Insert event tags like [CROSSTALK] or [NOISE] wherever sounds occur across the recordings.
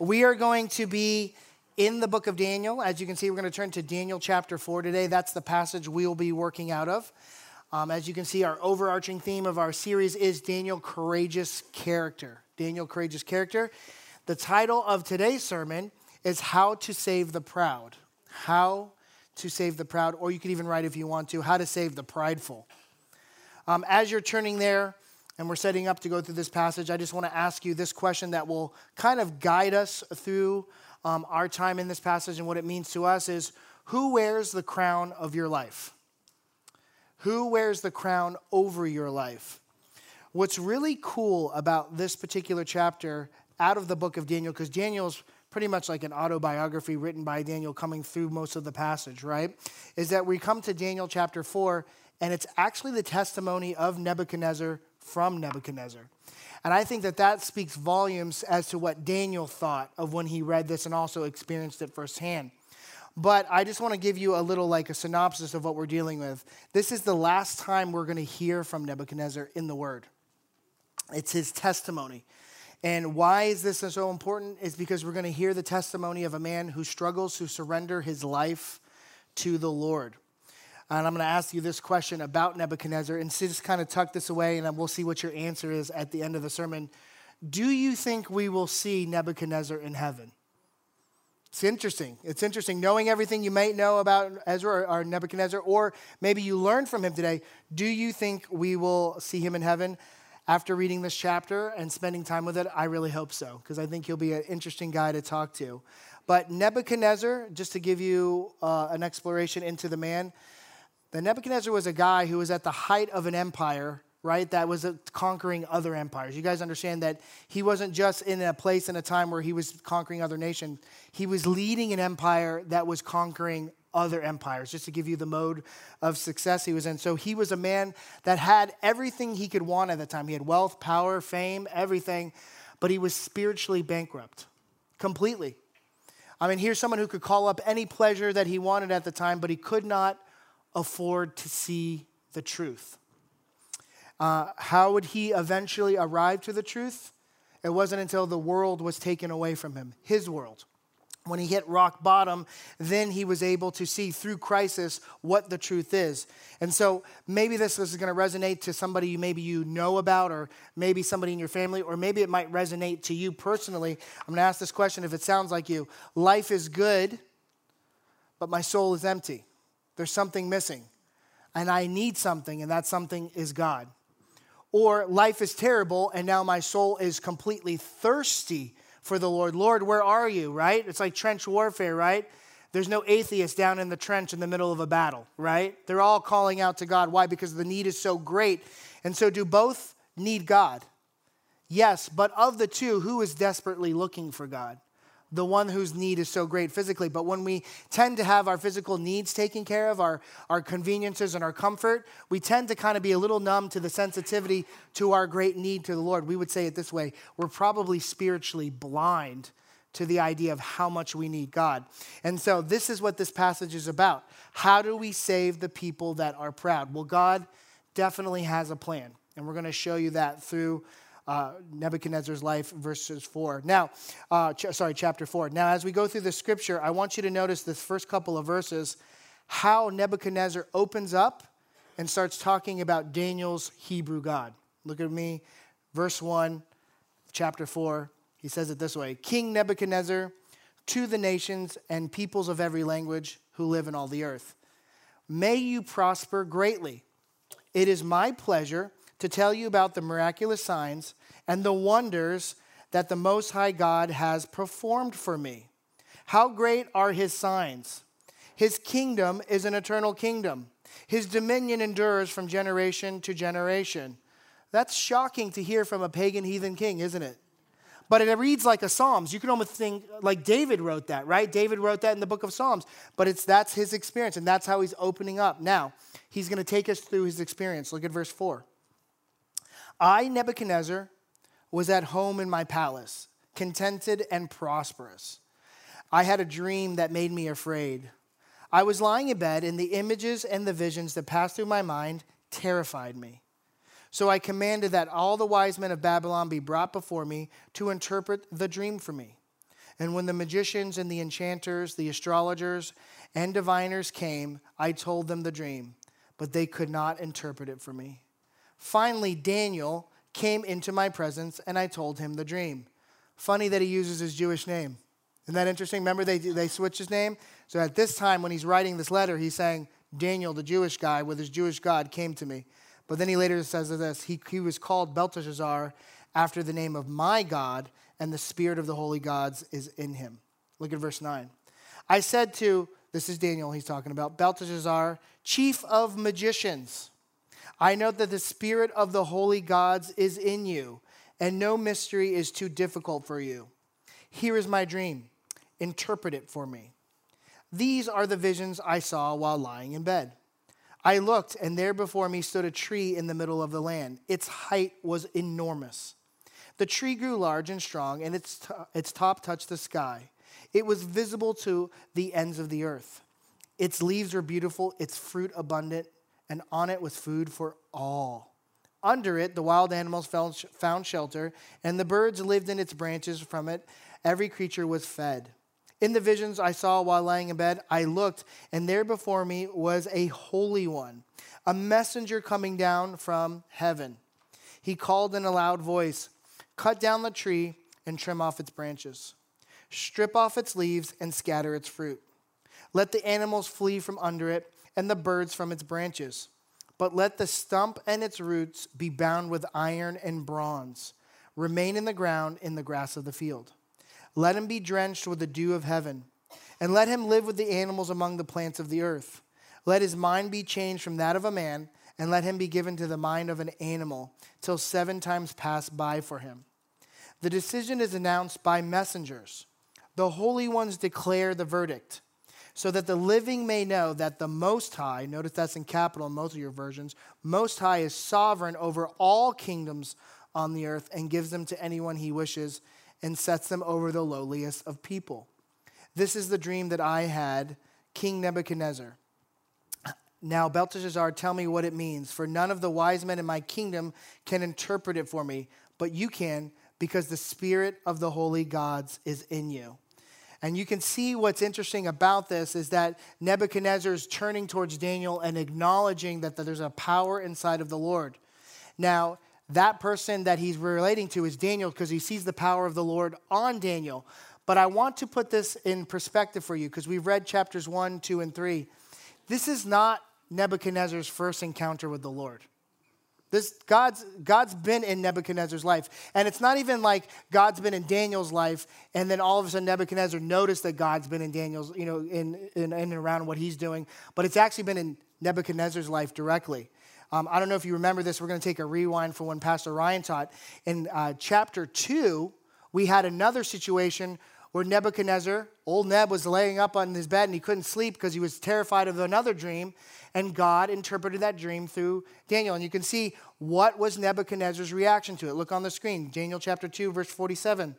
We are going to be in the book of Daniel. As you can see, we're going to turn to Daniel chapter 4 today. That's the passage we will be working out of. Um, as you can see, our overarching theme of our series is Daniel Courageous Character. Daniel Courageous Character. The title of today's sermon is How to Save the Proud. How to Save the Proud, or you could even write if you want to, How to Save the Prideful. Um, as you're turning there, and we're setting up to go through this passage, I just want to ask you this question that will kind of guide us through um, our time in this passage and what it means to us is who wears the crown of your life? Who wears the crown over your life? What's really cool about this particular chapter out of the book of Daniel, because Daniel's pretty much like an autobiography written by Daniel coming through most of the passage, right? Is that we come to Daniel chapter 4, and it's actually the testimony of Nebuchadnezzar from Nebuchadnezzar. And I think that that speaks volumes as to what Daniel thought of when he read this and also experienced it firsthand. But I just want to give you a little like a synopsis of what we're dealing with. This is the last time we're going to hear from Nebuchadnezzar in the word. It's his testimony. And why is this so important? Is because we're going to hear the testimony of a man who struggles to surrender his life to the Lord. And I'm going to ask you this question about Nebuchadnezzar, and just kind of tuck this away, and we'll see what your answer is at the end of the sermon. Do you think we will see Nebuchadnezzar in heaven? It's interesting. It's interesting knowing everything you might know about Ezra or Nebuchadnezzar, or maybe you learned from him today. Do you think we will see him in heaven? After reading this chapter and spending time with it, I really hope so, because I think he'll be an interesting guy to talk to. But Nebuchadnezzar, just to give you uh, an exploration into the man, that Nebuchadnezzar was a guy who was at the height of an empire, right? That was conquering other empires. You guys understand that he wasn't just in a place in a time where he was conquering other nations. He was leading an empire that was conquering other empires, just to give you the mode of success he was in. So he was a man that had everything he could want at the time. He had wealth, power, fame, everything, but he was spiritually bankrupt completely. I mean, here's someone who could call up any pleasure that he wanted at the time, but he could not afford to see the truth. Uh, how would he eventually arrive to the truth? It wasn't until the world was taken away from him, his world. When he hit rock bottom, then he was able to see through crisis what the truth is. And so maybe this is going to resonate to somebody you maybe you know about, or maybe somebody in your family, or maybe it might resonate to you personally. I'm going to ask this question if it sounds like you. Life is good, but my soul is empty. There's something missing, and I need something, and that something is God. Or life is terrible, and now my soul is completely thirsty for the Lord. Lord, where are you, right? It's like trench warfare, right? There's no atheist down in the trench in the middle of a battle, right? They're all calling out to God. Why? Because the need is so great. And so, do both need God? Yes, but of the two, who is desperately looking for God? The one whose need is so great physically. But when we tend to have our physical needs taken care of, our, our conveniences and our comfort, we tend to kind of be a little numb to the sensitivity to our great need to the Lord. We would say it this way we're probably spiritually blind to the idea of how much we need God. And so this is what this passage is about. How do we save the people that are proud? Well, God definitely has a plan. And we're going to show you that through uh, Nebuchadnezzar's life, verses 4. Now, uh, ch- sorry, chapter 4. Now, as we go through the scripture, I want you to notice this first couple of verses how Nebuchadnezzar opens up and starts talking about Daniel's Hebrew God. Look at me, verse 1, chapter 4. He says it this way King Nebuchadnezzar, to the nations and peoples of every language who live in all the earth, may you prosper greatly. It is my pleasure to tell you about the miraculous signs and the wonders that the Most High God has performed for me. How great are his signs! His kingdom is an eternal kingdom. His dominion endures from generation to generation. That's shocking to hear from a pagan heathen king, isn't it? But it reads like a Psalms. You can almost think like David wrote that, right? David wrote that in the book of Psalms. But it's that's his experience, and that's how he's opening up. Now, he's going to take us through his experience. Look at verse 4. I, Nebuchadnezzar, was at home in my palace, contented and prosperous. I had a dream that made me afraid. I was lying in bed, and the images and the visions that passed through my mind terrified me. So I commanded that all the wise men of Babylon be brought before me to interpret the dream for me. And when the magicians and the enchanters, the astrologers, and diviners came, I told them the dream, but they could not interpret it for me. Finally, Daniel came into my presence, and I told him the dream. Funny that he uses his Jewish name. Isn't that interesting? Remember, they, they switched his name? So at this time, when he's writing this letter, he's saying, Daniel, the Jewish guy with his Jewish God, came to me. But then he later says this he, he was called Belteshazzar after the name of my God, and the spirit of the holy gods is in him. Look at verse 9. I said to, this is Daniel he's talking about, Belteshazzar, chief of magicians, I know that the spirit of the holy gods is in you, and no mystery is too difficult for you. Here is my dream. Interpret it for me. These are the visions I saw while lying in bed. I looked, and there before me stood a tree in the middle of the land. Its height was enormous. The tree grew large and strong, and its, t- its top touched the sky. It was visible to the ends of the earth. Its leaves were beautiful, its fruit abundant, and on it was food for all. Under it, the wild animals found shelter, and the birds lived in its branches. From it, every creature was fed. In the visions I saw while lying in bed, I looked, and there before me was a holy one, a messenger coming down from heaven. He called in a loud voice Cut down the tree and trim off its branches, strip off its leaves and scatter its fruit. Let the animals flee from under it, and the birds from its branches. But let the stump and its roots be bound with iron and bronze, remain in the ground in the grass of the field. Let him be drenched with the dew of heaven, and let him live with the animals among the plants of the earth. Let his mind be changed from that of a man, and let him be given to the mind of an animal, till seven times pass by for him. The decision is announced by messengers. The holy ones declare the verdict, so that the living may know that the Most High, notice that's in capital in most of your versions, Most High is sovereign over all kingdoms on the earth and gives them to anyone he wishes and sets them over the lowliest of people. This is the dream that I had, King Nebuchadnezzar. Now, Belteshazzar, tell me what it means, for none of the wise men in my kingdom can interpret it for me, but you can, because the spirit of the holy gods is in you. And you can see what's interesting about this is that Nebuchadnezzar is turning towards Daniel and acknowledging that there's a power inside of the Lord. Now, that person that he's relating to is Daniel because he sees the power of the Lord on Daniel. But I want to put this in perspective for you because we've read chapters 1, 2, and 3. This is not Nebuchadnezzar's first encounter with the Lord. This God's God's been in Nebuchadnezzar's life. And it's not even like God's been in Daniel's life and then all of a sudden Nebuchadnezzar noticed that God's been in Daniel's, you know, in, in, in and around what he's doing, but it's actually been in Nebuchadnezzar's life directly. Um, I don't know if you remember this. We're going to take a rewind for when Pastor Ryan taught. In uh, chapter 2, we had another situation where Nebuchadnezzar, old Neb, was laying up on his bed and he couldn't sleep because he was terrified of another dream. And God interpreted that dream through Daniel. And you can see what was Nebuchadnezzar's reaction to it. Look on the screen Daniel chapter 2, verse 47.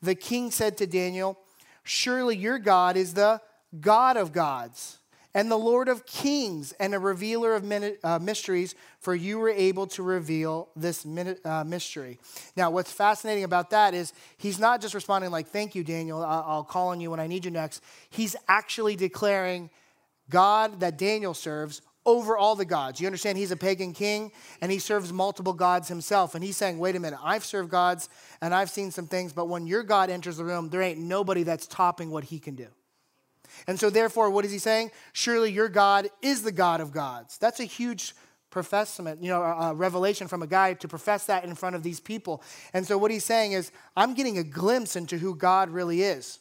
The king said to Daniel, Surely your God is the God of gods and the Lord of kings and a revealer of uh, mysteries, for you were able to reveal this uh, mystery. Now, what's fascinating about that is he's not just responding like, Thank you, Daniel, I'll call on you when I need you next. He's actually declaring God that Daniel serves over all the gods. You understand he's a pagan king and he serves multiple gods himself. And he's saying, wait a minute, I've served gods and I've seen some things, but when your God enters the room, there ain't nobody that's topping what he can do. And so, therefore, what is he saying? Surely your God is the God of gods. That's a huge professment, you know, a revelation from a guy to profess that in front of these people. And so, what he's saying is, I'm getting a glimpse into who God really is.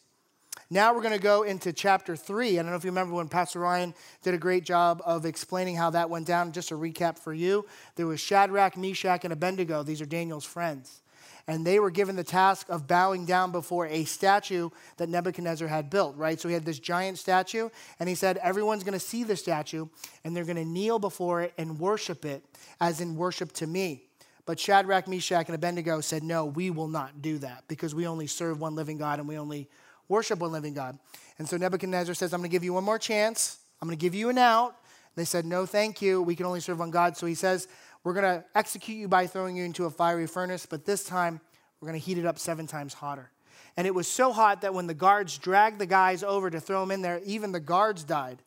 Now we're going to go into chapter three. I don't know if you remember when Pastor Ryan did a great job of explaining how that went down. Just a recap for you there was Shadrach, Meshach, and Abednego. These are Daniel's friends and they were given the task of bowing down before a statue that Nebuchadnezzar had built, right? So he had this giant statue, and he said, Everyone's going to see the statue, and they're going to kneel before it and worship it, as in worship to me. But Shadrach, Meshach, and Abednego said, No, we will not do that because we only serve one living God and we only worship one living God. And so Nebuchadnezzar says, I'm going to give you one more chance. I'm going to give you an out. They said, No, thank you. We can only serve one God. So he says, we're going to execute you by throwing you into a fiery furnace, but this time we're going to heat it up seven times hotter. And it was so hot that when the guards dragged the guys over to throw them in there, even the guards died.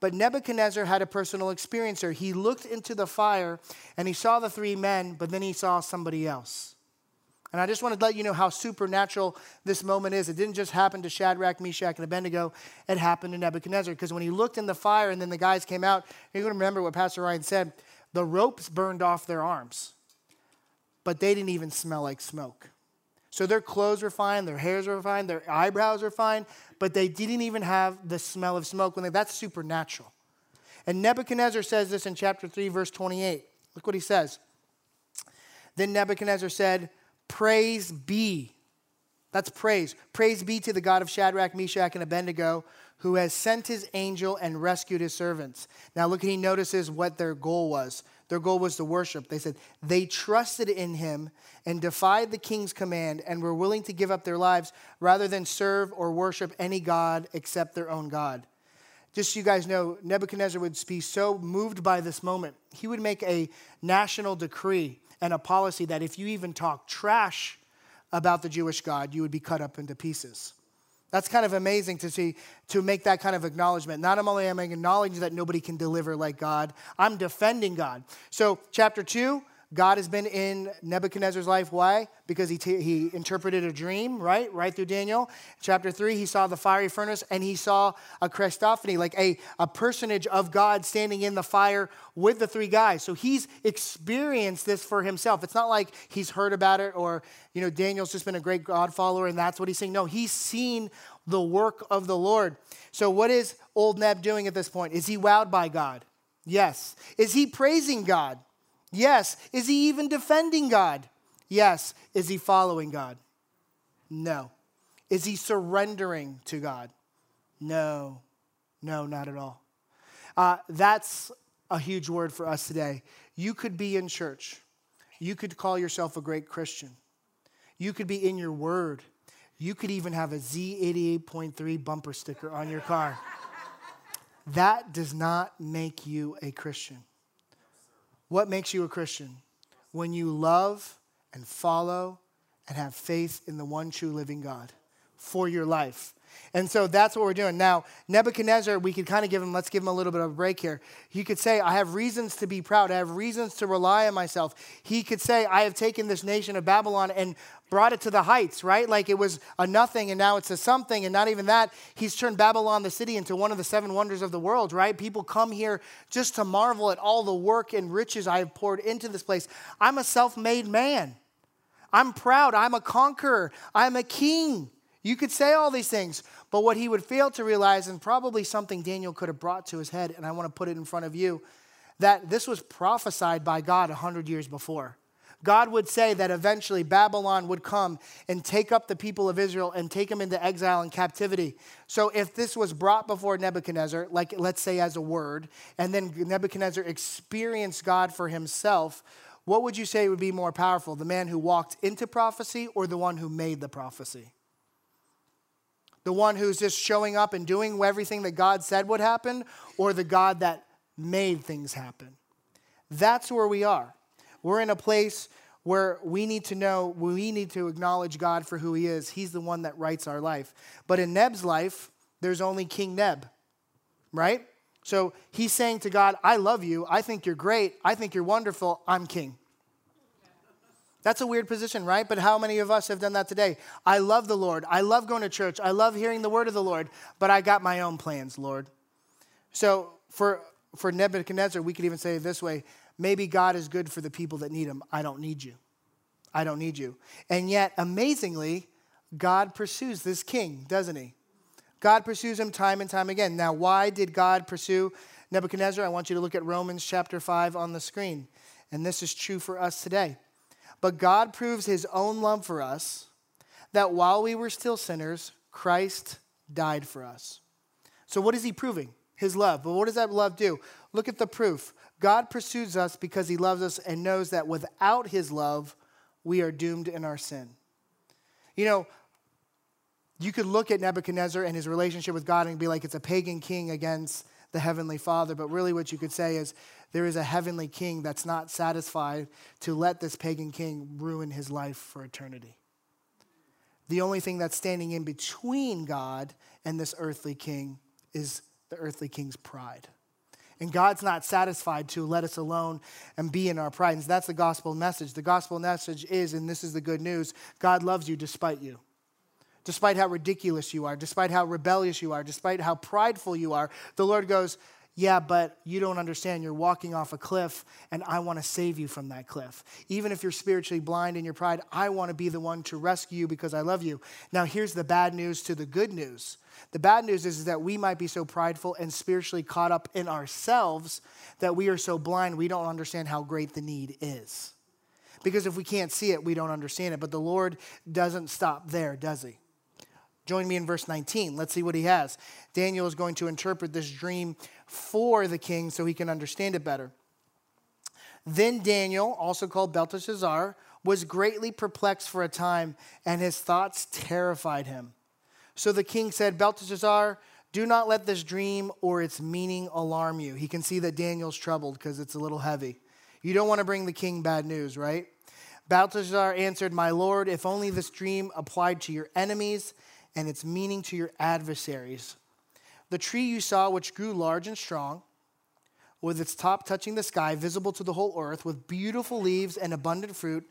But Nebuchadnezzar had a personal experience here. He looked into the fire and he saw the three men, but then he saw somebody else. And I just wanted to let you know how supernatural this moment is. It didn't just happen to Shadrach, Meshach, and Abednego, it happened to Nebuchadnezzar. Because when he looked in the fire and then the guys came out, you're going to remember what Pastor Ryan said the ropes burned off their arms, but they didn't even smell like smoke. So their clothes were fine, their hairs were fine, their eyebrows were fine, but they didn't even have the smell of smoke. When that's supernatural. And Nebuchadnezzar says this in chapter 3, verse 28. Look what he says. Then Nebuchadnezzar said, Praise be. That's praise. Praise be to the God of Shadrach, Meshach, and Abednego, who has sent his angel and rescued his servants. Now, look, he notices what their goal was. Their goal was to worship. They said they trusted in him and defied the king's command and were willing to give up their lives rather than serve or worship any god except their own God. Just so you guys know, Nebuchadnezzar would be so moved by this moment, he would make a national decree and a policy that if you even talk trash about the Jewish God, you would be cut up into pieces. That's kind of amazing to see, to make that kind of acknowledgement. Not only am I acknowledging that nobody can deliver like God, I'm defending God. So, chapter two, God has been in Nebuchadnezzar's life. Why? Because he, t- he interpreted a dream, right? Right through Daniel. Chapter 3, he saw the fiery furnace and he saw a Christophany, like a, a personage of God standing in the fire with the three guys. So he's experienced this for himself. It's not like he's heard about it or, you know, Daniel's just been a great God follower and that's what he's saying. No, he's seen the work of the Lord. So what is old Neb doing at this point? Is he wowed by God? Yes. Is he praising God? Yes. Is he even defending God? Yes. Is he following God? No. Is he surrendering to God? No. No, not at all. Uh, that's a huge word for us today. You could be in church. You could call yourself a great Christian. You could be in your word. You could even have a Z88.3 bumper sticker on your car. [LAUGHS] that does not make you a Christian. What makes you a Christian? When you love and follow and have faith in the one true living God for your life. And so that's what we're doing. Now, Nebuchadnezzar, we could kind of give him, let's give him a little bit of a break here. He could say, I have reasons to be proud. I have reasons to rely on myself. He could say, I have taken this nation of Babylon and brought it to the heights, right? Like it was a nothing and now it's a something. And not even that, he's turned Babylon, the city, into one of the seven wonders of the world, right? People come here just to marvel at all the work and riches I have poured into this place. I'm a self made man. I'm proud. I'm a conqueror. I'm a king. You could say all these things, but what he would fail to realize, and probably something Daniel could have brought to his head, and I want to put it in front of you, that this was prophesied by God 100 years before. God would say that eventually Babylon would come and take up the people of Israel and take them into exile and captivity. So, if this was brought before Nebuchadnezzar, like let's say as a word, and then Nebuchadnezzar experienced God for himself, what would you say would be more powerful, the man who walked into prophecy or the one who made the prophecy? The one who's just showing up and doing everything that God said would happen, or the God that made things happen? That's where we are. We're in a place where we need to know, we need to acknowledge God for who He is. He's the one that writes our life. But in Neb's life, there's only King Neb, right? So he's saying to God, I love you. I think you're great. I think you're wonderful. I'm king. That's a weird position, right? But how many of us have done that today? I love the Lord. I love going to church. I love hearing the word of the Lord, but I got my own plans, Lord. So for, for Nebuchadnezzar, we could even say it this way maybe God is good for the people that need him. I don't need you. I don't need you. And yet, amazingly, God pursues this king, doesn't he? God pursues him time and time again. Now, why did God pursue Nebuchadnezzar? I want you to look at Romans chapter 5 on the screen. And this is true for us today. But God proves his own love for us that while we were still sinners, Christ died for us. So, what is he proving? His love. But what does that love do? Look at the proof. God pursues us because he loves us and knows that without his love, we are doomed in our sin. You know, you could look at Nebuchadnezzar and his relationship with God and be like, it's a pagan king against the heavenly father. But really, what you could say is, there is a heavenly king that's not satisfied to let this pagan king ruin his life for eternity. The only thing that's standing in between God and this earthly king is the earthly king's pride. And God's not satisfied to let us alone and be in our pride. And that's the gospel message. The gospel message is, and this is the good news God loves you despite you. Despite how ridiculous you are, despite how rebellious you are, despite how prideful you are, the Lord goes, yeah, but you don't understand. You're walking off a cliff, and I want to save you from that cliff. Even if you're spiritually blind in your pride, I want to be the one to rescue you because I love you. Now, here's the bad news to the good news. The bad news is, is that we might be so prideful and spiritually caught up in ourselves that we are so blind we don't understand how great the need is. Because if we can't see it, we don't understand it. But the Lord doesn't stop there, does he? Join me in verse 19. Let's see what he has. Daniel is going to interpret this dream for the king so he can understand it better. Then Daniel, also called Belteshazzar, was greatly perplexed for a time, and his thoughts terrified him. So the king said, Belteshazzar, do not let this dream or its meaning alarm you. He can see that Daniel's troubled because it's a little heavy. You don't want to bring the king bad news, right? Belteshazzar answered, My lord, if only this dream applied to your enemies and its meaning to your adversaries. The tree you saw, which grew large and strong, with its top touching the sky, visible to the whole earth, with beautiful leaves and abundant fruit,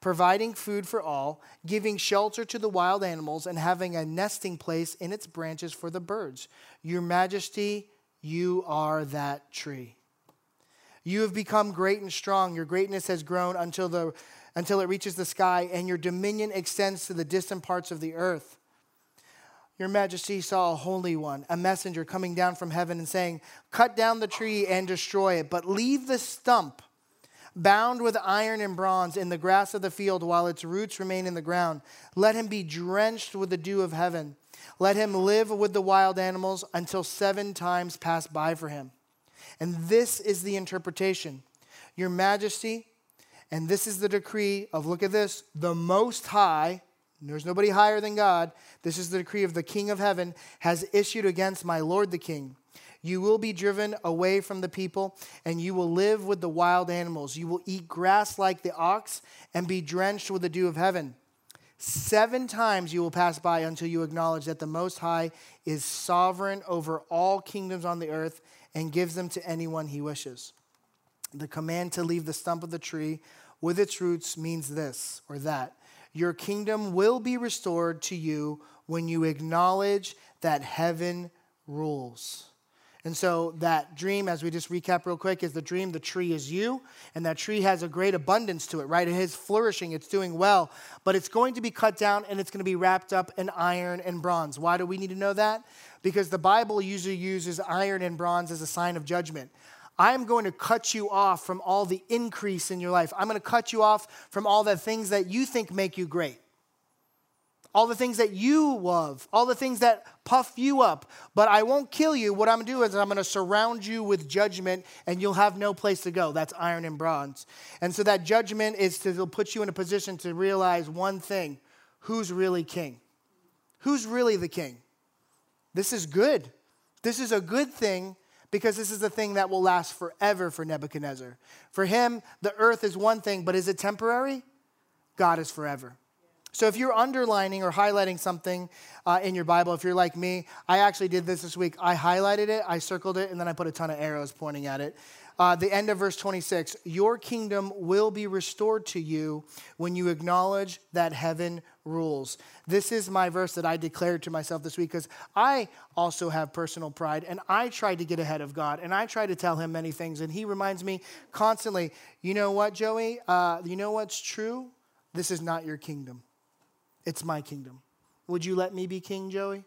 providing food for all, giving shelter to the wild animals, and having a nesting place in its branches for the birds. Your majesty, you are that tree. You have become great and strong. Your greatness has grown until, the, until it reaches the sky, and your dominion extends to the distant parts of the earth. Your majesty saw a holy one, a messenger coming down from heaven and saying, Cut down the tree and destroy it, but leave the stump bound with iron and bronze in the grass of the field while its roots remain in the ground. Let him be drenched with the dew of heaven. Let him live with the wild animals until seven times pass by for him. And this is the interpretation Your majesty, and this is the decree of, look at this, the Most High there's nobody higher than God. This is the decree of the King of heaven, has issued against my Lord the King. You will be driven away from the people, and you will live with the wild animals. You will eat grass like the ox and be drenched with the dew of heaven. Seven times you will pass by until you acknowledge that the Most High is sovereign over all kingdoms on the earth and gives them to anyone he wishes. The command to leave the stump of the tree with its roots means this or that your kingdom will be restored to you when you acknowledge that heaven rules. And so, that dream, as we just recap real quick, is the dream the tree is you, and that tree has a great abundance to it, right? It is flourishing, it's doing well, but it's going to be cut down and it's going to be wrapped up in iron and bronze. Why do we need to know that? Because the Bible usually uses iron and bronze as a sign of judgment. I'm going to cut you off from all the increase in your life. I'm going to cut you off from all the things that you think make you great, all the things that you love, all the things that puff you up. But I won't kill you. What I'm going to do is I'm going to surround you with judgment and you'll have no place to go. That's iron and bronze. And so that judgment is to put you in a position to realize one thing who's really king? Who's really the king? This is good. This is a good thing because this is a thing that will last forever for Nebuchadnezzar. For him, the earth is one thing, but is it temporary? God is forever. So if you're underlining or highlighting something uh, in your Bible, if you're like me, I actually did this this week. I highlighted it, I circled it, and then I put a ton of arrows pointing at it. Uh, the end of verse 26 Your kingdom will be restored to you when you acknowledge that heaven rules. This is my verse that I declared to myself this week because I also have personal pride and I try to get ahead of God and I try to tell him many things. And he reminds me constantly, you know what, Joey? Uh, you know what's true? This is not your kingdom, it's my kingdom. Would you let me be king, Joey?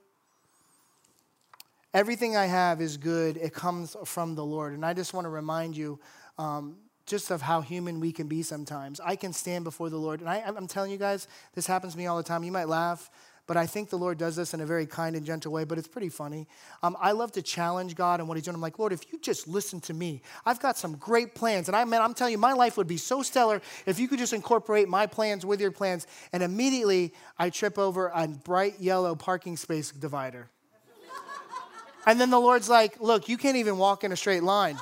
Everything I have is good. It comes from the Lord. And I just want to remind you um, just of how human we can be sometimes. I can stand before the Lord, and I, am telling you guys, this happens to me all the time. You might laugh, but I think the Lord does this in a very kind and gentle way, but it's pretty funny. Um, I love to challenge God and what He's doing. I'm like, Lord, if you just listen to me, I've got some great plans. And I, man, I'm telling you, my life would be so stellar if you could just incorporate my plans with your plans. And immediately, I trip over a bright yellow parking space divider. and then the Lord's like, Look, you can't even walk in a straight line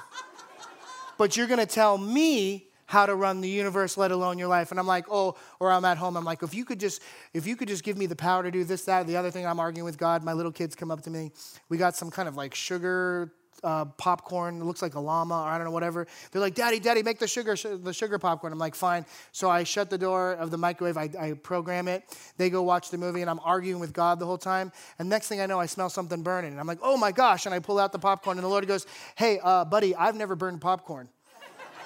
but you're going to tell me how to run the universe, let alone your life. And I'm like, oh, or I'm at home. I'm like, if you could just, if you could just give me the power to do this, that, the other thing. I'm arguing with God. My little kids come up to me. We got some kind of like sugar uh, popcorn. It looks like a llama or I don't know, whatever. They're like, Daddy, Daddy, make the sugar, the sugar popcorn. I'm like, fine. So I shut the door of the microwave. I, I program it. They go watch the movie, and I'm arguing with God the whole time. And next thing I know, I smell something burning. And I'm like, oh my gosh. And I pull out the popcorn, and the Lord goes, hey, uh, buddy, I've never burned popcorn.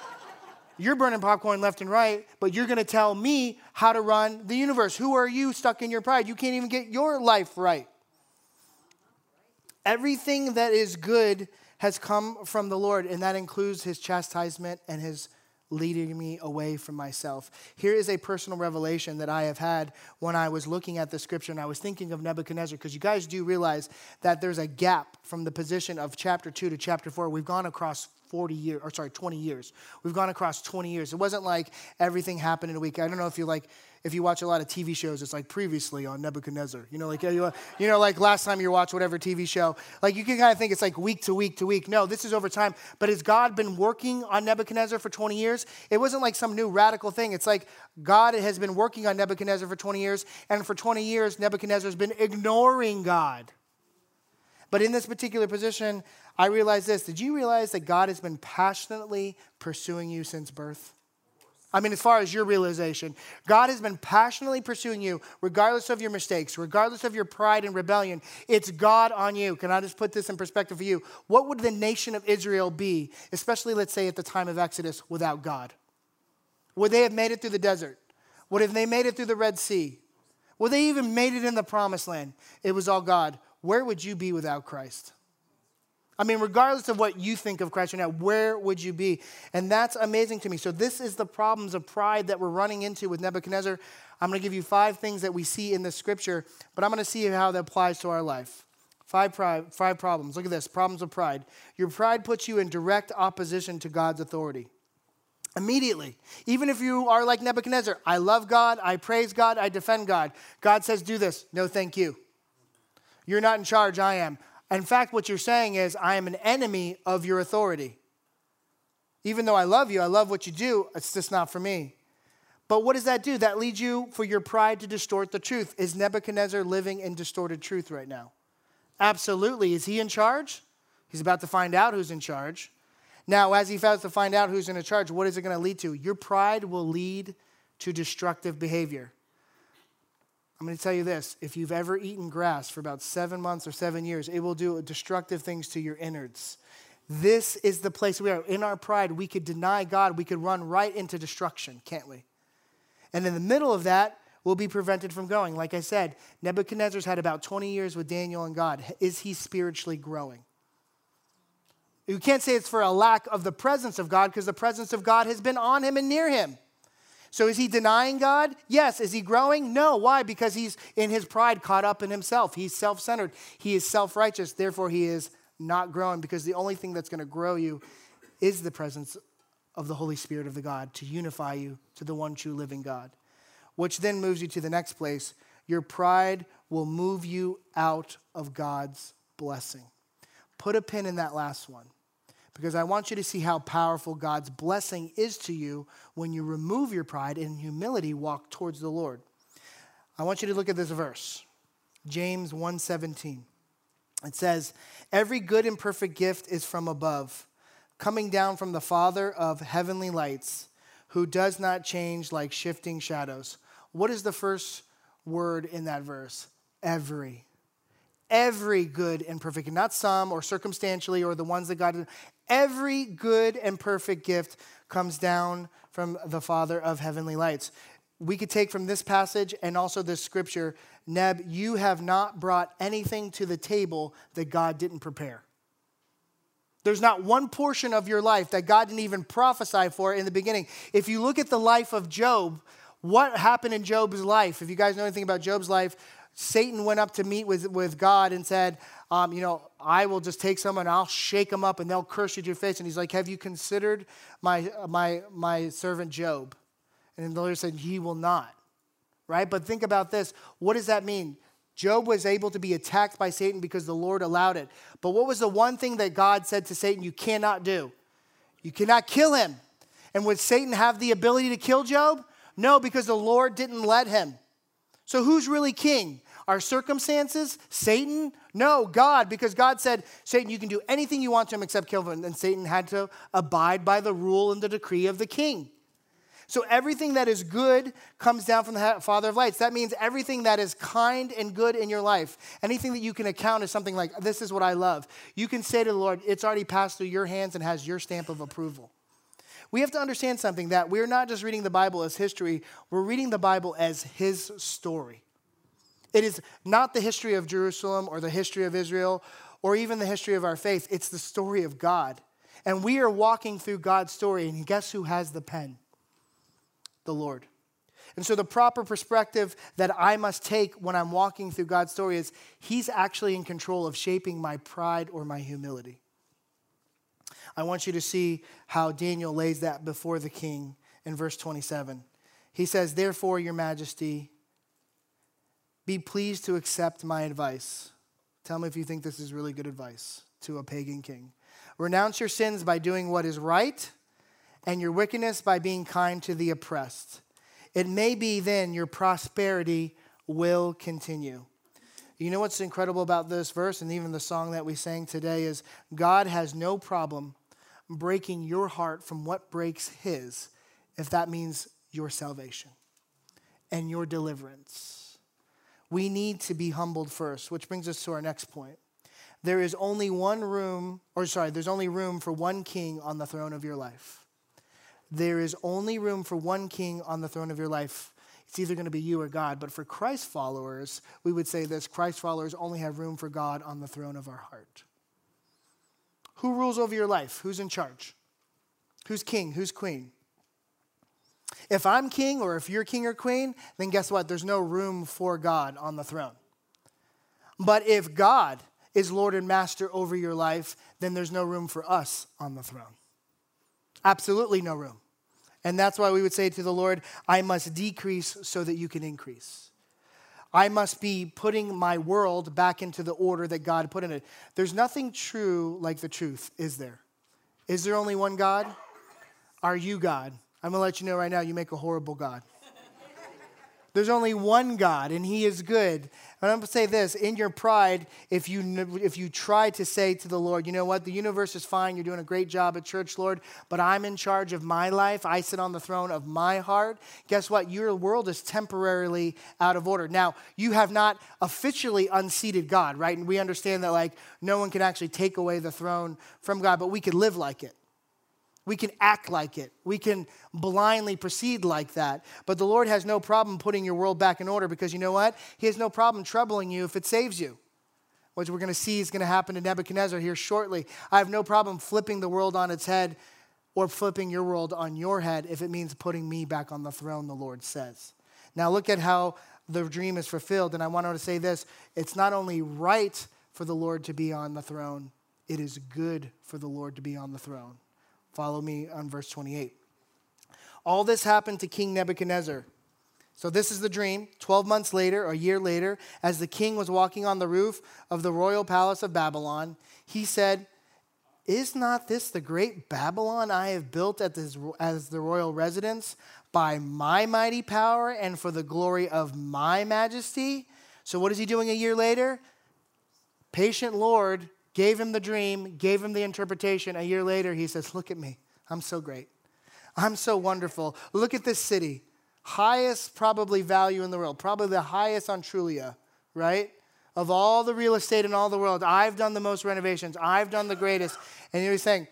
[LAUGHS] You're burning popcorn left and right, but you're going to tell me how to run the universe. Who are you stuck in your pride? You can't even get your life right. Everything that is good has come from the Lord, and that includes his chastisement and his leading me away from myself. Here is a personal revelation that I have had when I was looking at the scripture and I was thinking of Nebuchadnezzar, because you guys do realize that there's a gap from the position of chapter 2 to chapter 4. We've gone across 40 years, or sorry, 20 years. We've gone across 20 years. It wasn't like everything happened in a week. I don't know if you like, if you watch a lot of TV shows, it's like previously on Nebuchadnezzar. You know, like you know, like last time you watched whatever TV show. Like you can kind of think it's like week to week to week. No, this is over time. But has God been working on Nebuchadnezzar for 20 years? It wasn't like some new radical thing. It's like God has been working on Nebuchadnezzar for 20 years, and for 20 years, Nebuchadnezzar has been ignoring God. But in this particular position, I realized this. Did you realize that God has been passionately pursuing you since birth? I mean, as far as your realization, God has been passionately pursuing you, regardless of your mistakes, regardless of your pride and rebellion. It's God on you. Can I just put this in perspective for you? What would the nation of Israel be, especially, let's say, at the time of Exodus, without God? Would they have made it through the desert? Would have they made it through the Red Sea? Would they even made it in the promised land? It was all God. Where would you be without Christ? I mean, regardless of what you think of Christ right now, where would you be? And that's amazing to me. So, this is the problems of pride that we're running into with Nebuchadnezzar. I'm going to give you five things that we see in the scripture, but I'm going to see how that applies to our life. Five, five problems. Look at this problems of pride. Your pride puts you in direct opposition to God's authority. Immediately. Even if you are like Nebuchadnezzar, I love God, I praise God, I defend God. God says, do this. No, thank you. You're not in charge, I am. In fact, what you're saying is, I am an enemy of your authority. Even though I love you, I love what you do, it's just not for me. But what does that do? That leads you for your pride to distort the truth. Is Nebuchadnezzar living in distorted truth right now? Absolutely. Is he in charge? He's about to find out who's in charge. Now, as he fails to find out who's in charge, what is it going to lead to? Your pride will lead to destructive behavior. I'm going to tell you this if you've ever eaten grass for about seven months or seven years, it will do destructive things to your innards. This is the place we are. In our pride, we could deny God, we could run right into destruction, can't we? And in the middle of that, we'll be prevented from going. Like I said, Nebuchadnezzar's had about 20 years with Daniel and God. Is he spiritually growing? You can't say it's for a lack of the presence of God because the presence of God has been on him and near him. So is he denying God? Yes. Is he growing? No. Why? Because he's in his pride caught up in himself. He's self centered. He is self righteous. Therefore, he is not growing because the only thing that's going to grow you is the presence of the Holy Spirit of the God to unify you to the one true living God. Which then moves you to the next place. Your pride will move you out of God's blessing. Put a pin in that last one because I want you to see how powerful God's blessing is to you when you remove your pride and humility walk towards the Lord. I want you to look at this verse. James 1:17. It says, "Every good and perfect gift is from above, coming down from the Father of heavenly lights, who does not change like shifting shadows." What is the first word in that verse? Every every good and perfect, not some or circumstantially or the ones that God Every good and perfect gift comes down from the Father of heavenly lights. We could take from this passage and also this scripture Neb, you have not brought anything to the table that God didn't prepare. There's not one portion of your life that God didn't even prophesy for in the beginning. If you look at the life of Job, what happened in Job's life? If you guys know anything about Job's life, Satan went up to meet with, with God and said, um, You know, I will just take someone, I'll shake them up, and they'll curse you to your face. And he's like, Have you considered my, my, my servant Job? And the Lord said, He will not. Right? But think about this. What does that mean? Job was able to be attacked by Satan because the Lord allowed it. But what was the one thing that God said to Satan, You cannot do? You cannot kill him. And would Satan have the ability to kill Job? No, because the Lord didn't let him. So who's really king? Our circumstances? Satan? No, God, because God said, Satan, you can do anything you want to him except kill him. And Satan had to abide by the rule and the decree of the king. So everything that is good comes down from the Father of lights. That means everything that is kind and good in your life, anything that you can account as something like, this is what I love, you can say to the Lord, it's already passed through your hands and has your stamp of approval. We have to understand something that we're not just reading the Bible as history, we're reading the Bible as His story. It is not the history of Jerusalem or the history of Israel or even the history of our faith. It's the story of God. And we are walking through God's story. And guess who has the pen? The Lord. And so, the proper perspective that I must take when I'm walking through God's story is He's actually in control of shaping my pride or my humility. I want you to see how Daniel lays that before the king in verse 27. He says, Therefore, your majesty, be pleased to accept my advice. Tell me if you think this is really good advice to a pagan king. Renounce your sins by doing what is right, and your wickedness by being kind to the oppressed. It may be then your prosperity will continue. You know what's incredible about this verse and even the song that we sang today is God has no problem breaking your heart from what breaks his if that means your salvation and your deliverance we need to be humbled first, which brings us to our next point. There is only one room, or sorry, there's only room for one king on the throne of your life. There is only room for one king on the throne of your life. It's either going to be you or God. But for Christ followers, we would say this Christ followers only have room for God on the throne of our heart. Who rules over your life? Who's in charge? Who's king? Who's queen? If I'm king or if you're king or queen, then guess what? There's no room for God on the throne. But if God is Lord and Master over your life, then there's no room for us on the throne. Absolutely no room. And that's why we would say to the Lord, I must decrease so that you can increase. I must be putting my world back into the order that God put in it. There's nothing true like the truth, is there? Is there only one God? Are you God? I'm to let you know right now, you make a horrible God. There's only one God, and He is good. And I'm going to say this in your pride, if you, if you try to say to the Lord, you know what, the universe is fine, you're doing a great job at church, Lord, but I'm in charge of my life, I sit on the throne of my heart, guess what? Your world is temporarily out of order. Now, you have not officially unseated God, right? And we understand that, like, no one can actually take away the throne from God, but we could live like it. We can act like it. We can blindly proceed like that. But the Lord has no problem putting your world back in order because you know what? He has no problem troubling you if it saves you. Which we're going to see is going to happen to Nebuchadnezzar here shortly. I have no problem flipping the world on its head or flipping your world on your head if it means putting me back on the throne, the Lord says. Now, look at how the dream is fulfilled. And I want to say this it's not only right for the Lord to be on the throne, it is good for the Lord to be on the throne. Follow me on verse 28. All this happened to King Nebuchadnezzar. So, this is the dream. 12 months later, a year later, as the king was walking on the roof of the royal palace of Babylon, he said, Is not this the great Babylon I have built this, as the royal residence by my mighty power and for the glory of my majesty? So, what is he doing a year later? Patient Lord gave him the dream, gave him the interpretation. A year later, he says, Look at me. I'm so great. I'm so wonderful. Look at this city. Highest probably value in the world, probably the highest on Trulia, right? Of all the real estate in all the world, I've done the most renovations. I've done the greatest. And he was saying,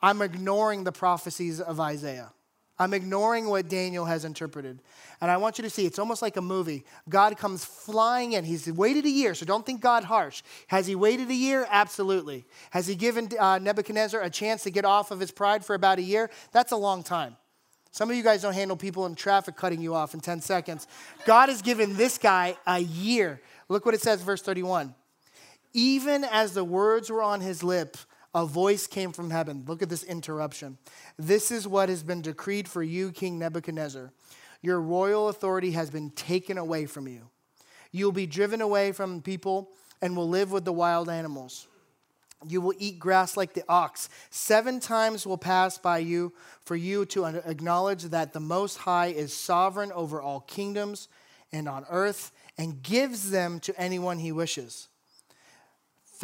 I'm ignoring the prophecies of Isaiah. I'm ignoring what Daniel has interpreted. And I want you to see, it's almost like a movie. God comes flying in. He's waited a year, so don't think God harsh. Has he waited a year? Absolutely. Has he given uh, Nebuchadnezzar a chance to get off of his pride for about a year? That's a long time. Some of you guys don't handle people in traffic cutting you off in 10 seconds. God has given this guy a year. Look what it says, verse 31. Even as the words were on his lip, a voice came from heaven. Look at this interruption. This is what has been decreed for you, King Nebuchadnezzar. Your royal authority has been taken away from you. You'll be driven away from people and will live with the wild animals. You will eat grass like the ox. Seven times will pass by you for you to acknowledge that the Most High is sovereign over all kingdoms and on earth and gives them to anyone he wishes.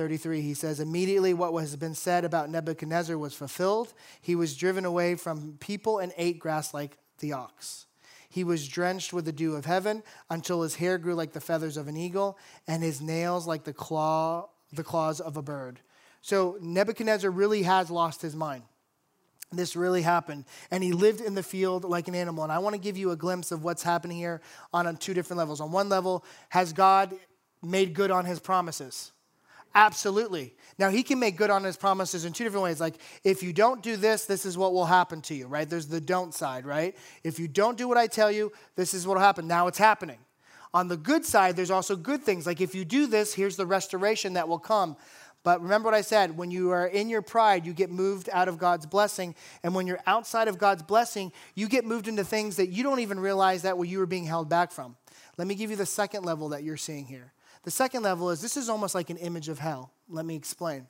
33, he says, Immediately what has been said about Nebuchadnezzar was fulfilled. He was driven away from people and ate grass like the ox. He was drenched with the dew of heaven until his hair grew like the feathers of an eagle and his nails like the claw the claws of a bird. So Nebuchadnezzar really has lost his mind. This really happened. And he lived in the field like an animal. And I want to give you a glimpse of what's happening here on two different levels. On one level, has God made good on his promises? Absolutely. Now, he can make good on his promises in two different ways. Like, if you don't do this, this is what will happen to you, right? There's the don't side, right? If you don't do what I tell you, this is what will happen. Now it's happening. On the good side, there's also good things. Like, if you do this, here's the restoration that will come. But remember what I said when you are in your pride, you get moved out of God's blessing. And when you're outside of God's blessing, you get moved into things that you don't even realize that what you were being held back from. Let me give you the second level that you're seeing here. The second level is this is almost like an image of hell. Let me explain.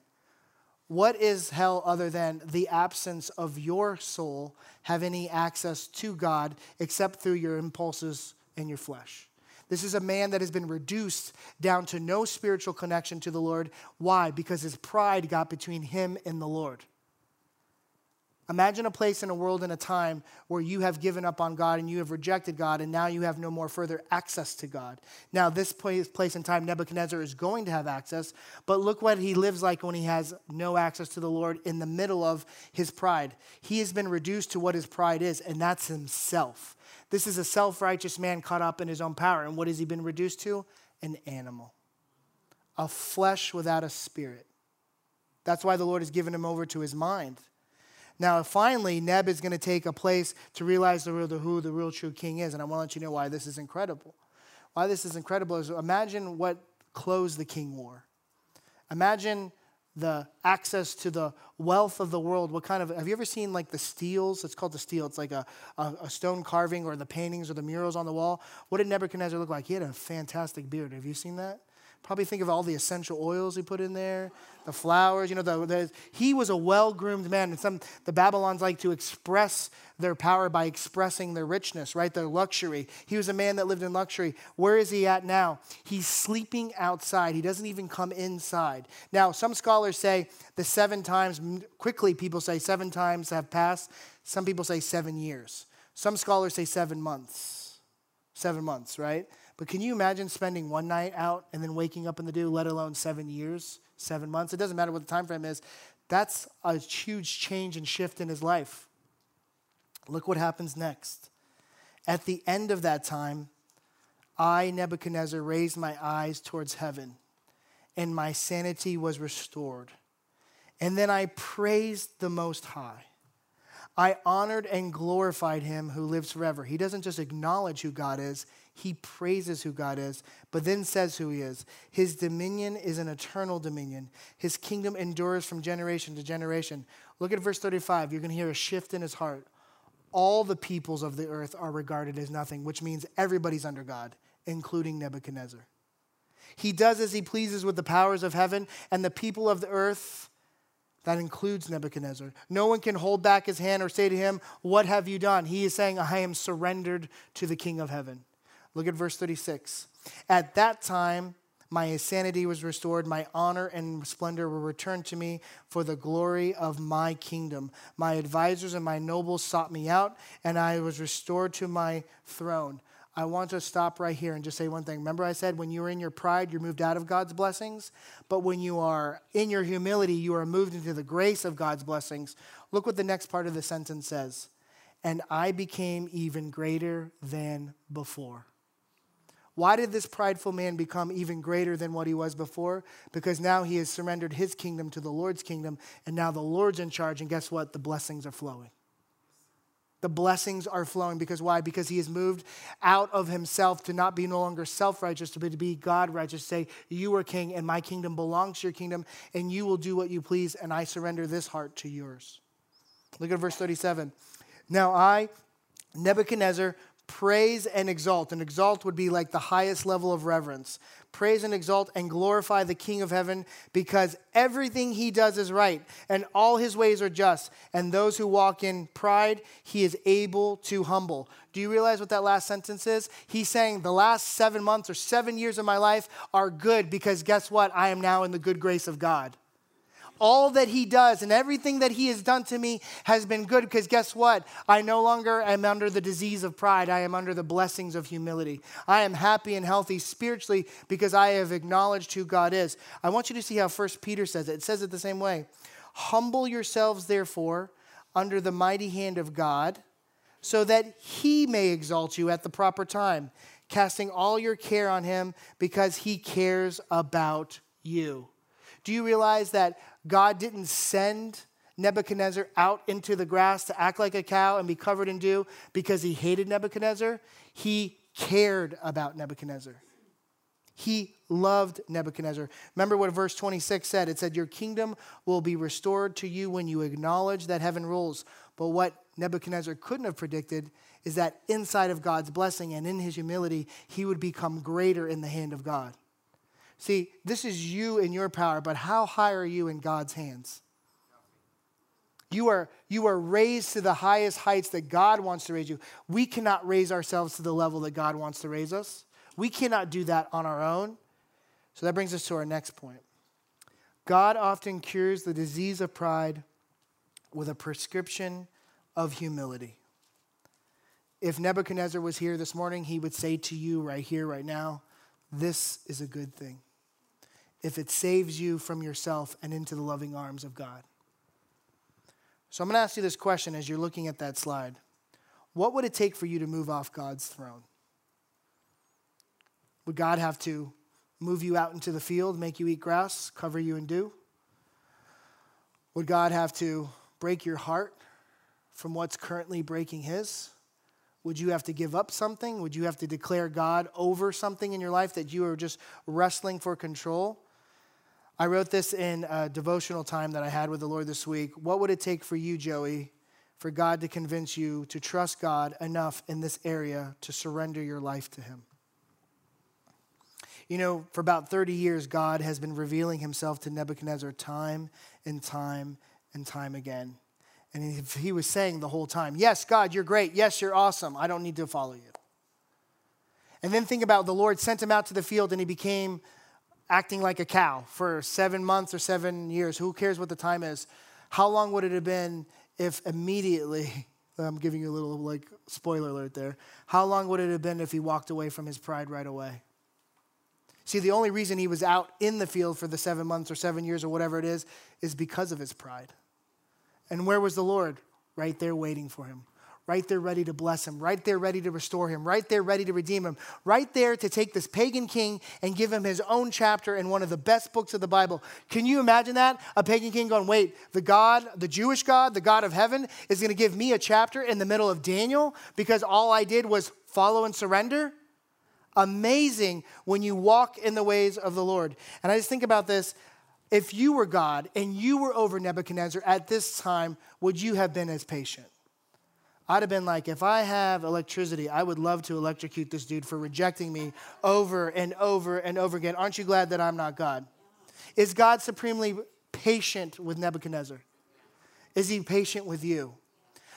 What is hell other than the absence of your soul have any access to God except through your impulses and your flesh? This is a man that has been reduced down to no spiritual connection to the Lord. Why? Because his pride got between him and the Lord. Imagine a place in a world in a time where you have given up on God and you have rejected God, and now you have no more further access to God. Now, this place, place in time, Nebuchadnezzar is going to have access, but look what he lives like when he has no access to the Lord in the middle of his pride. He has been reduced to what his pride is, and that's himself. This is a self righteous man caught up in his own power. And what has he been reduced to? An animal, a flesh without a spirit. That's why the Lord has given him over to his mind. Now, finally, Neb is going to take a place to realize the real, the who the real true king is. And I want to let you know why this is incredible. Why this is incredible is imagine what clothes the king wore. Imagine the access to the wealth of the world. What kind of, have you ever seen like the steels? It's called the stele. It's like a, a, a, stone carving or the paintings or the murals on the wall. What did Nebuchadnezzar look like? He had a fantastic beard. Have you seen that? Probably think of all the essential oils he put in there, the flowers. You know, the, the, he was a well groomed man. And some the Babylons like to express their power by expressing their richness, right? Their luxury. He was a man that lived in luxury. Where is he at now? He's sleeping outside. He doesn't even come inside. Now, some scholars say the seven times. Quickly, people say seven times have passed. Some people say seven years. Some scholars say seven months. Seven months, right? But can you imagine spending one night out and then waking up in the dew, let alone seven years, seven months? It doesn't matter what the time frame is. That's a huge change and shift in his life. Look what happens next. At the end of that time, I, Nebuchadnezzar, raised my eyes towards heaven, and my sanity was restored. And then I praised the Most High. I honored and glorified him who lives forever. He doesn't just acknowledge who God is, he praises who God is, but then says who he is. His dominion is an eternal dominion. His kingdom endures from generation to generation. Look at verse 35. You're going to hear a shift in his heart. All the peoples of the earth are regarded as nothing, which means everybody's under God, including Nebuchadnezzar. He does as he pleases with the powers of heaven, and the people of the earth that includes Nebuchadnezzar. No one can hold back his hand or say to him, What have you done? He is saying, I am surrendered to the King of heaven. Look at verse 36. At that time, my sanity was restored, my honor and splendor were returned to me for the glory of my kingdom. My advisors and my nobles sought me out, and I was restored to my throne. I want to stop right here and just say one thing. Remember, I said when you are in your pride, you're moved out of God's blessings. But when you are in your humility, you are moved into the grace of God's blessings. Look what the next part of the sentence says. And I became even greater than before. Why did this prideful man become even greater than what he was before? Because now he has surrendered his kingdom to the Lord's kingdom, and now the Lord's in charge, and guess what? The blessings are flowing. The blessings are flowing because why? Because he has moved out of himself to not be no longer self righteous, but to be God righteous. Say, You are king, and my kingdom belongs to your kingdom, and you will do what you please, and I surrender this heart to yours. Look at verse 37. Now I, Nebuchadnezzar, praise and exalt. And exalt would be like the highest level of reverence. Praise and exalt and glorify the King of heaven because everything he does is right and all his ways are just. And those who walk in pride, he is able to humble. Do you realize what that last sentence is? He's saying the last seven months or seven years of my life are good because guess what? I am now in the good grace of God all that he does and everything that he has done to me has been good because guess what? I no longer am under the disease of pride. I am under the blessings of humility. I am happy and healthy spiritually because I have acknowledged who God is. I want you to see how First Peter says it. It says it the same way. Humble yourselves, therefore, under the mighty hand of God, so that he may exalt you at the proper time, casting all your care on him because he cares about you. Do you realize that God didn't send Nebuchadnezzar out into the grass to act like a cow and be covered in dew because he hated Nebuchadnezzar. He cared about Nebuchadnezzar. He loved Nebuchadnezzar. Remember what verse 26 said? It said, Your kingdom will be restored to you when you acknowledge that heaven rules. But what Nebuchadnezzar couldn't have predicted is that inside of God's blessing and in his humility, he would become greater in the hand of God. See, this is you in your power, but how high are you in God's hands? You are, you are raised to the highest heights that God wants to raise you. We cannot raise ourselves to the level that God wants to raise us. We cannot do that on our own. So that brings us to our next point. God often cures the disease of pride with a prescription of humility. If Nebuchadnezzar was here this morning, he would say to you right here, right now, this is a good thing if it saves you from yourself and into the loving arms of God. So I'm going to ask you this question as you're looking at that slide. What would it take for you to move off God's throne? Would God have to move you out into the field, make you eat grass, cover you in dew? Would God have to break your heart from what's currently breaking His? Would you have to give up something? Would you have to declare God over something in your life that you are just wrestling for control? I wrote this in a devotional time that I had with the Lord this week. What would it take for you, Joey, for God to convince you to trust God enough in this area to surrender your life to Him? You know, for about 30 years, God has been revealing Himself to Nebuchadnezzar time and time and time again. And he was saying the whole time, Yes, God, you're great. Yes, you're awesome. I don't need to follow you. And then think about the Lord sent him out to the field and he became acting like a cow for seven months or seven years. Who cares what the time is? How long would it have been if immediately, [LAUGHS] I'm giving you a little like spoiler alert there, how long would it have been if he walked away from his pride right away? See, the only reason he was out in the field for the seven months or seven years or whatever it is, is because of his pride. And where was the Lord? Right there waiting for him right there ready to bless him, right there ready to restore him, right there ready to redeem him, right there to take this pagan king and give him his own chapter in one of the best books of the Bible. Can you imagine that? A pagan king going, wait, the God, the Jewish God, the God of heaven, is going to give me a chapter in the middle of Daniel because all I did was follow and surrender? Amazing when you walk in the ways of the Lord. And I just think about this. If you were God and you were over Nebuchadnezzar at this time, would you have been as patient? I'd have been like, if I have electricity, I would love to electrocute this dude for rejecting me over and over and over again. Aren't you glad that I'm not God? Is God supremely patient with Nebuchadnezzar? Is he patient with you?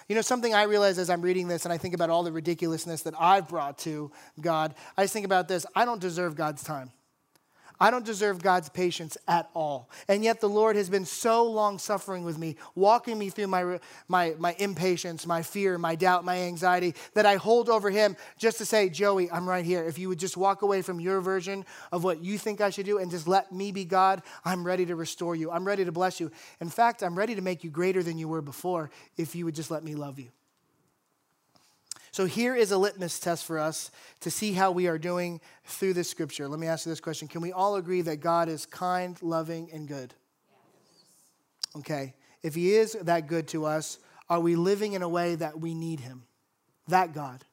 You know, something I realize as I'm reading this and I think about all the ridiculousness that I've brought to God, I just think about this I don't deserve God's time. I don't deserve God's patience at all. And yet the Lord has been so long suffering with me, walking me through my, my, my impatience, my fear, my doubt, my anxiety, that I hold over Him just to say, Joey, I'm right here. If you would just walk away from your version of what you think I should do and just let me be God, I'm ready to restore you. I'm ready to bless you. In fact, I'm ready to make you greater than you were before if you would just let me love you. So here is a litmus test for us to see how we are doing through this scripture. Let me ask you this question Can we all agree that God is kind, loving, and good? Okay. If He is that good to us, are we living in a way that we need Him? That God.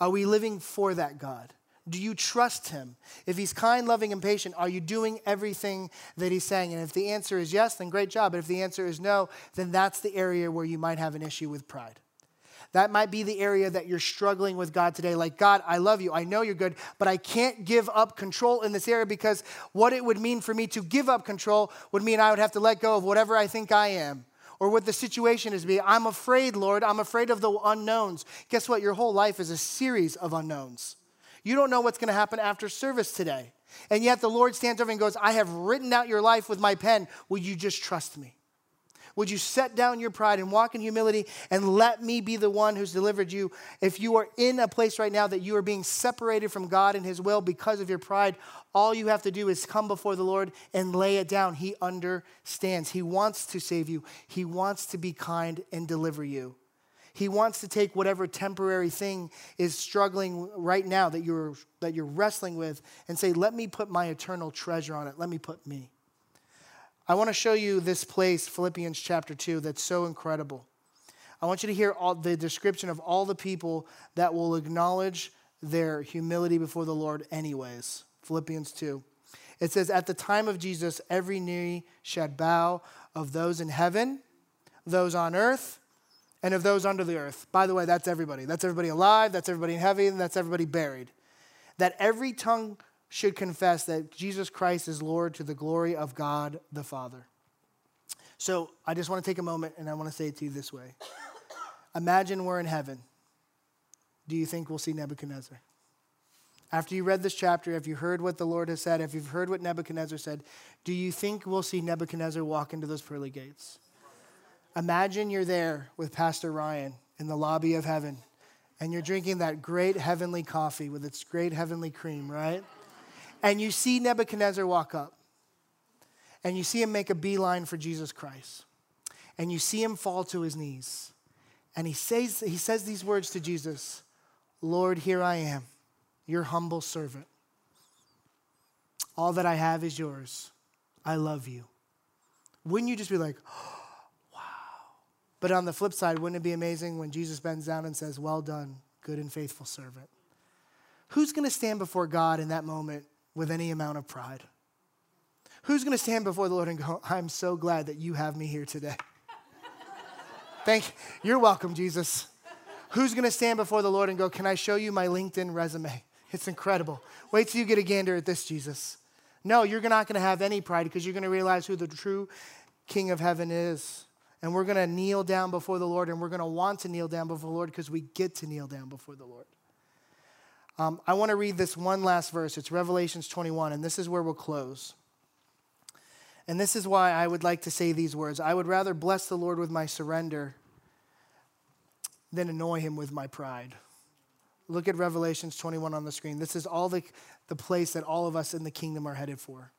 Are we living for that God? Do you trust him? If he's kind, loving, and patient, are you doing everything that he's saying? And if the answer is yes, then great job. But if the answer is no, then that's the area where you might have an issue with pride. That might be the area that you're struggling with God today. Like, God, I love you. I know you're good, but I can't give up control in this area because what it would mean for me to give up control would mean I would have to let go of whatever I think I am or what the situation is be. I'm afraid, Lord. I'm afraid of the unknowns. Guess what? Your whole life is a series of unknowns. You don't know what's going to happen after service today. And yet the Lord stands over and goes, I have written out your life with my pen. Will you just trust me? Would you set down your pride and walk in humility and let me be the one who's delivered you? If you are in a place right now that you are being separated from God and His will because of your pride, all you have to do is come before the Lord and lay it down. He understands. He wants to save you, He wants to be kind and deliver you. He wants to take whatever temporary thing is struggling right now that you're, that you're wrestling with and say, Let me put my eternal treasure on it. Let me put me. I want to show you this place, Philippians chapter 2, that's so incredible. I want you to hear all the description of all the people that will acknowledge their humility before the Lord, anyways. Philippians 2. It says, At the time of Jesus, every knee shall bow of those in heaven, those on earth, and of those under the earth. By the way, that's everybody. That's everybody alive, that's everybody in heaven, that's everybody buried. That every tongue should confess that Jesus Christ is Lord to the glory of God the Father. So I just want to take a moment and I want to say it to you this way Imagine we're in heaven. Do you think we'll see Nebuchadnezzar? After you read this chapter, have you heard what the Lord has said, if you've heard what Nebuchadnezzar said, do you think we'll see Nebuchadnezzar walk into those pearly gates? Imagine you're there with Pastor Ryan in the lobby of heaven, and you're drinking that great heavenly coffee with its great heavenly cream, right? And you see Nebuchadnezzar walk up, and you see him make a beeline for Jesus Christ, and you see him fall to his knees, and he says, he says these words to Jesus Lord, here I am, your humble servant. All that I have is yours. I love you. Wouldn't you just be like, oh, [GASPS] wow? But on the flip side, wouldn't it be amazing when Jesus bends down and says, Well done, good and faithful servant? Who's going to stand before God in that moment with any amount of pride? Who's going to stand before the Lord and go, I'm so glad that you have me here today? Thank you. You're welcome, Jesus. Who's going to stand before the Lord and go, Can I show you my LinkedIn resume? It's incredible. Wait till you get a gander at this, Jesus. No, you're not going to have any pride because you're going to realize who the true King of heaven is. And we're going to kneel down before the Lord and we're going to want to kneel down before the Lord because we get to kneel down before the Lord. Um, I want to read this one last verse. It's Revelations 21, and this is where we'll close. And this is why I would like to say these words I would rather bless the Lord with my surrender than annoy him with my pride. Look at Revelations 21 on the screen. This is all the, the place that all of us in the kingdom are headed for.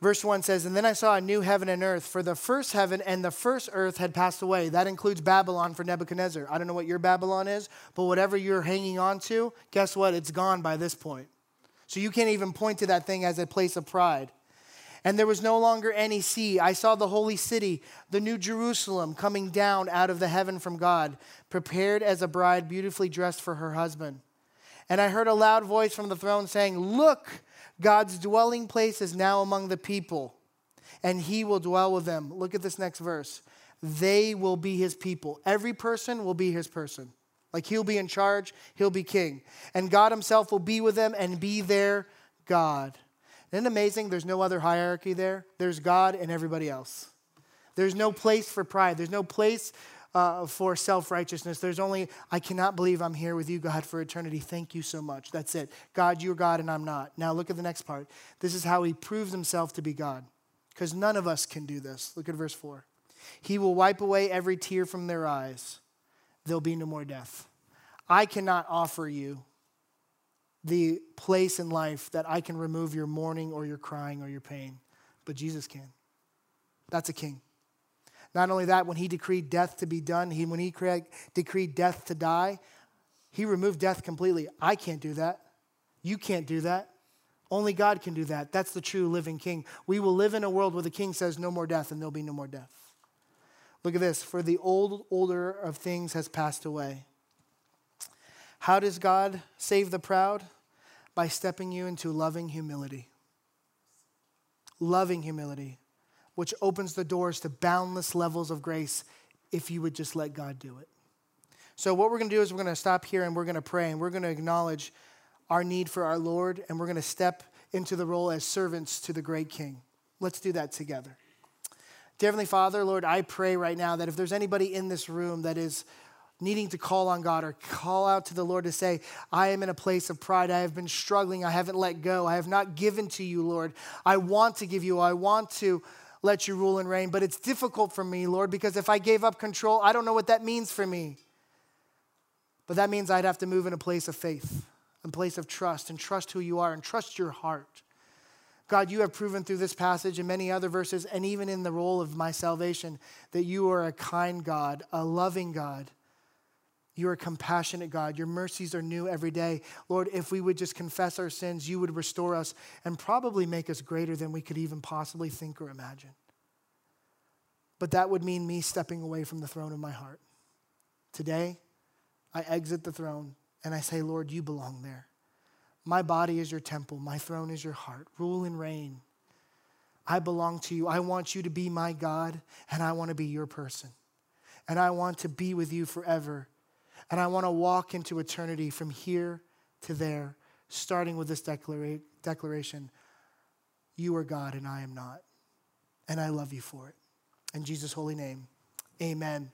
Verse 1 says, And then I saw a new heaven and earth, for the first heaven and the first earth had passed away. That includes Babylon for Nebuchadnezzar. I don't know what your Babylon is, but whatever you're hanging on to, guess what? It's gone by this point. So you can't even point to that thing as a place of pride. And there was no longer any sea. I saw the holy city, the new Jerusalem, coming down out of the heaven from God, prepared as a bride beautifully dressed for her husband. And I heard a loud voice from the throne saying, Look, God's dwelling place is now among the people, and he will dwell with them. Look at this next verse. They will be his people. Every person will be his person. Like he'll be in charge, he'll be king. And God himself will be with them and be their God. Isn't it amazing? There's no other hierarchy there. There's God and everybody else. There's no place for pride. There's no place uh, for self righteousness. There's only, I cannot believe I'm here with you, God, for eternity. Thank you so much. That's it. God, you're God and I'm not. Now look at the next part. This is how he proves himself to be God, because none of us can do this. Look at verse 4. He will wipe away every tear from their eyes, there'll be no more death. I cannot offer you the place in life that I can remove your mourning or your crying or your pain, but Jesus can. That's a king. Not only that, when he decreed death to be done, he, when he decreed death to die, he removed death completely. I can't do that. You can't do that. Only God can do that. That's the true living king. We will live in a world where the king says, No more death, and there'll be no more death. Look at this. For the old order of things has passed away. How does God save the proud? By stepping you into loving humility. Loving humility which opens the doors to boundless levels of grace if you would just let God do it. So, what we're going to do is we're going to stop here and we're going to pray and we're going to acknowledge our need for our Lord and we're going to step into the role as servants to the great King. Let's do that together. Dear Heavenly Father, Lord, I pray right now that if there's anybody in this room that is needing to call on God or call out to the Lord to say, I am in a place of pride. I have been struggling. I haven't let go. I have not given to you, Lord. I want to give you. I want to let you rule and reign, but it's difficult for me, Lord, because if I gave up control, I don't know what that means for me. But that means I'd have to move in a place of faith, a place of trust, and trust who you are and trust your heart. God, you have proven through this passage and many other verses, and even in the role of my salvation, that you are a kind God, a loving God. You are a compassionate God. Your mercies are new every day. Lord, if we would just confess our sins, you would restore us and probably make us greater than we could even possibly think or imagine. But that would mean me stepping away from the throne of my heart. Today, I exit the throne and I say, Lord, you belong there. My body is your temple, my throne is your heart. Rule and reign. I belong to you. I want you to be my God, and I want to be your person. And I want to be with you forever. And I want to walk into eternity from here to there, starting with this declara- declaration You are God and I am not. And I love you for it. In Jesus' holy name, amen.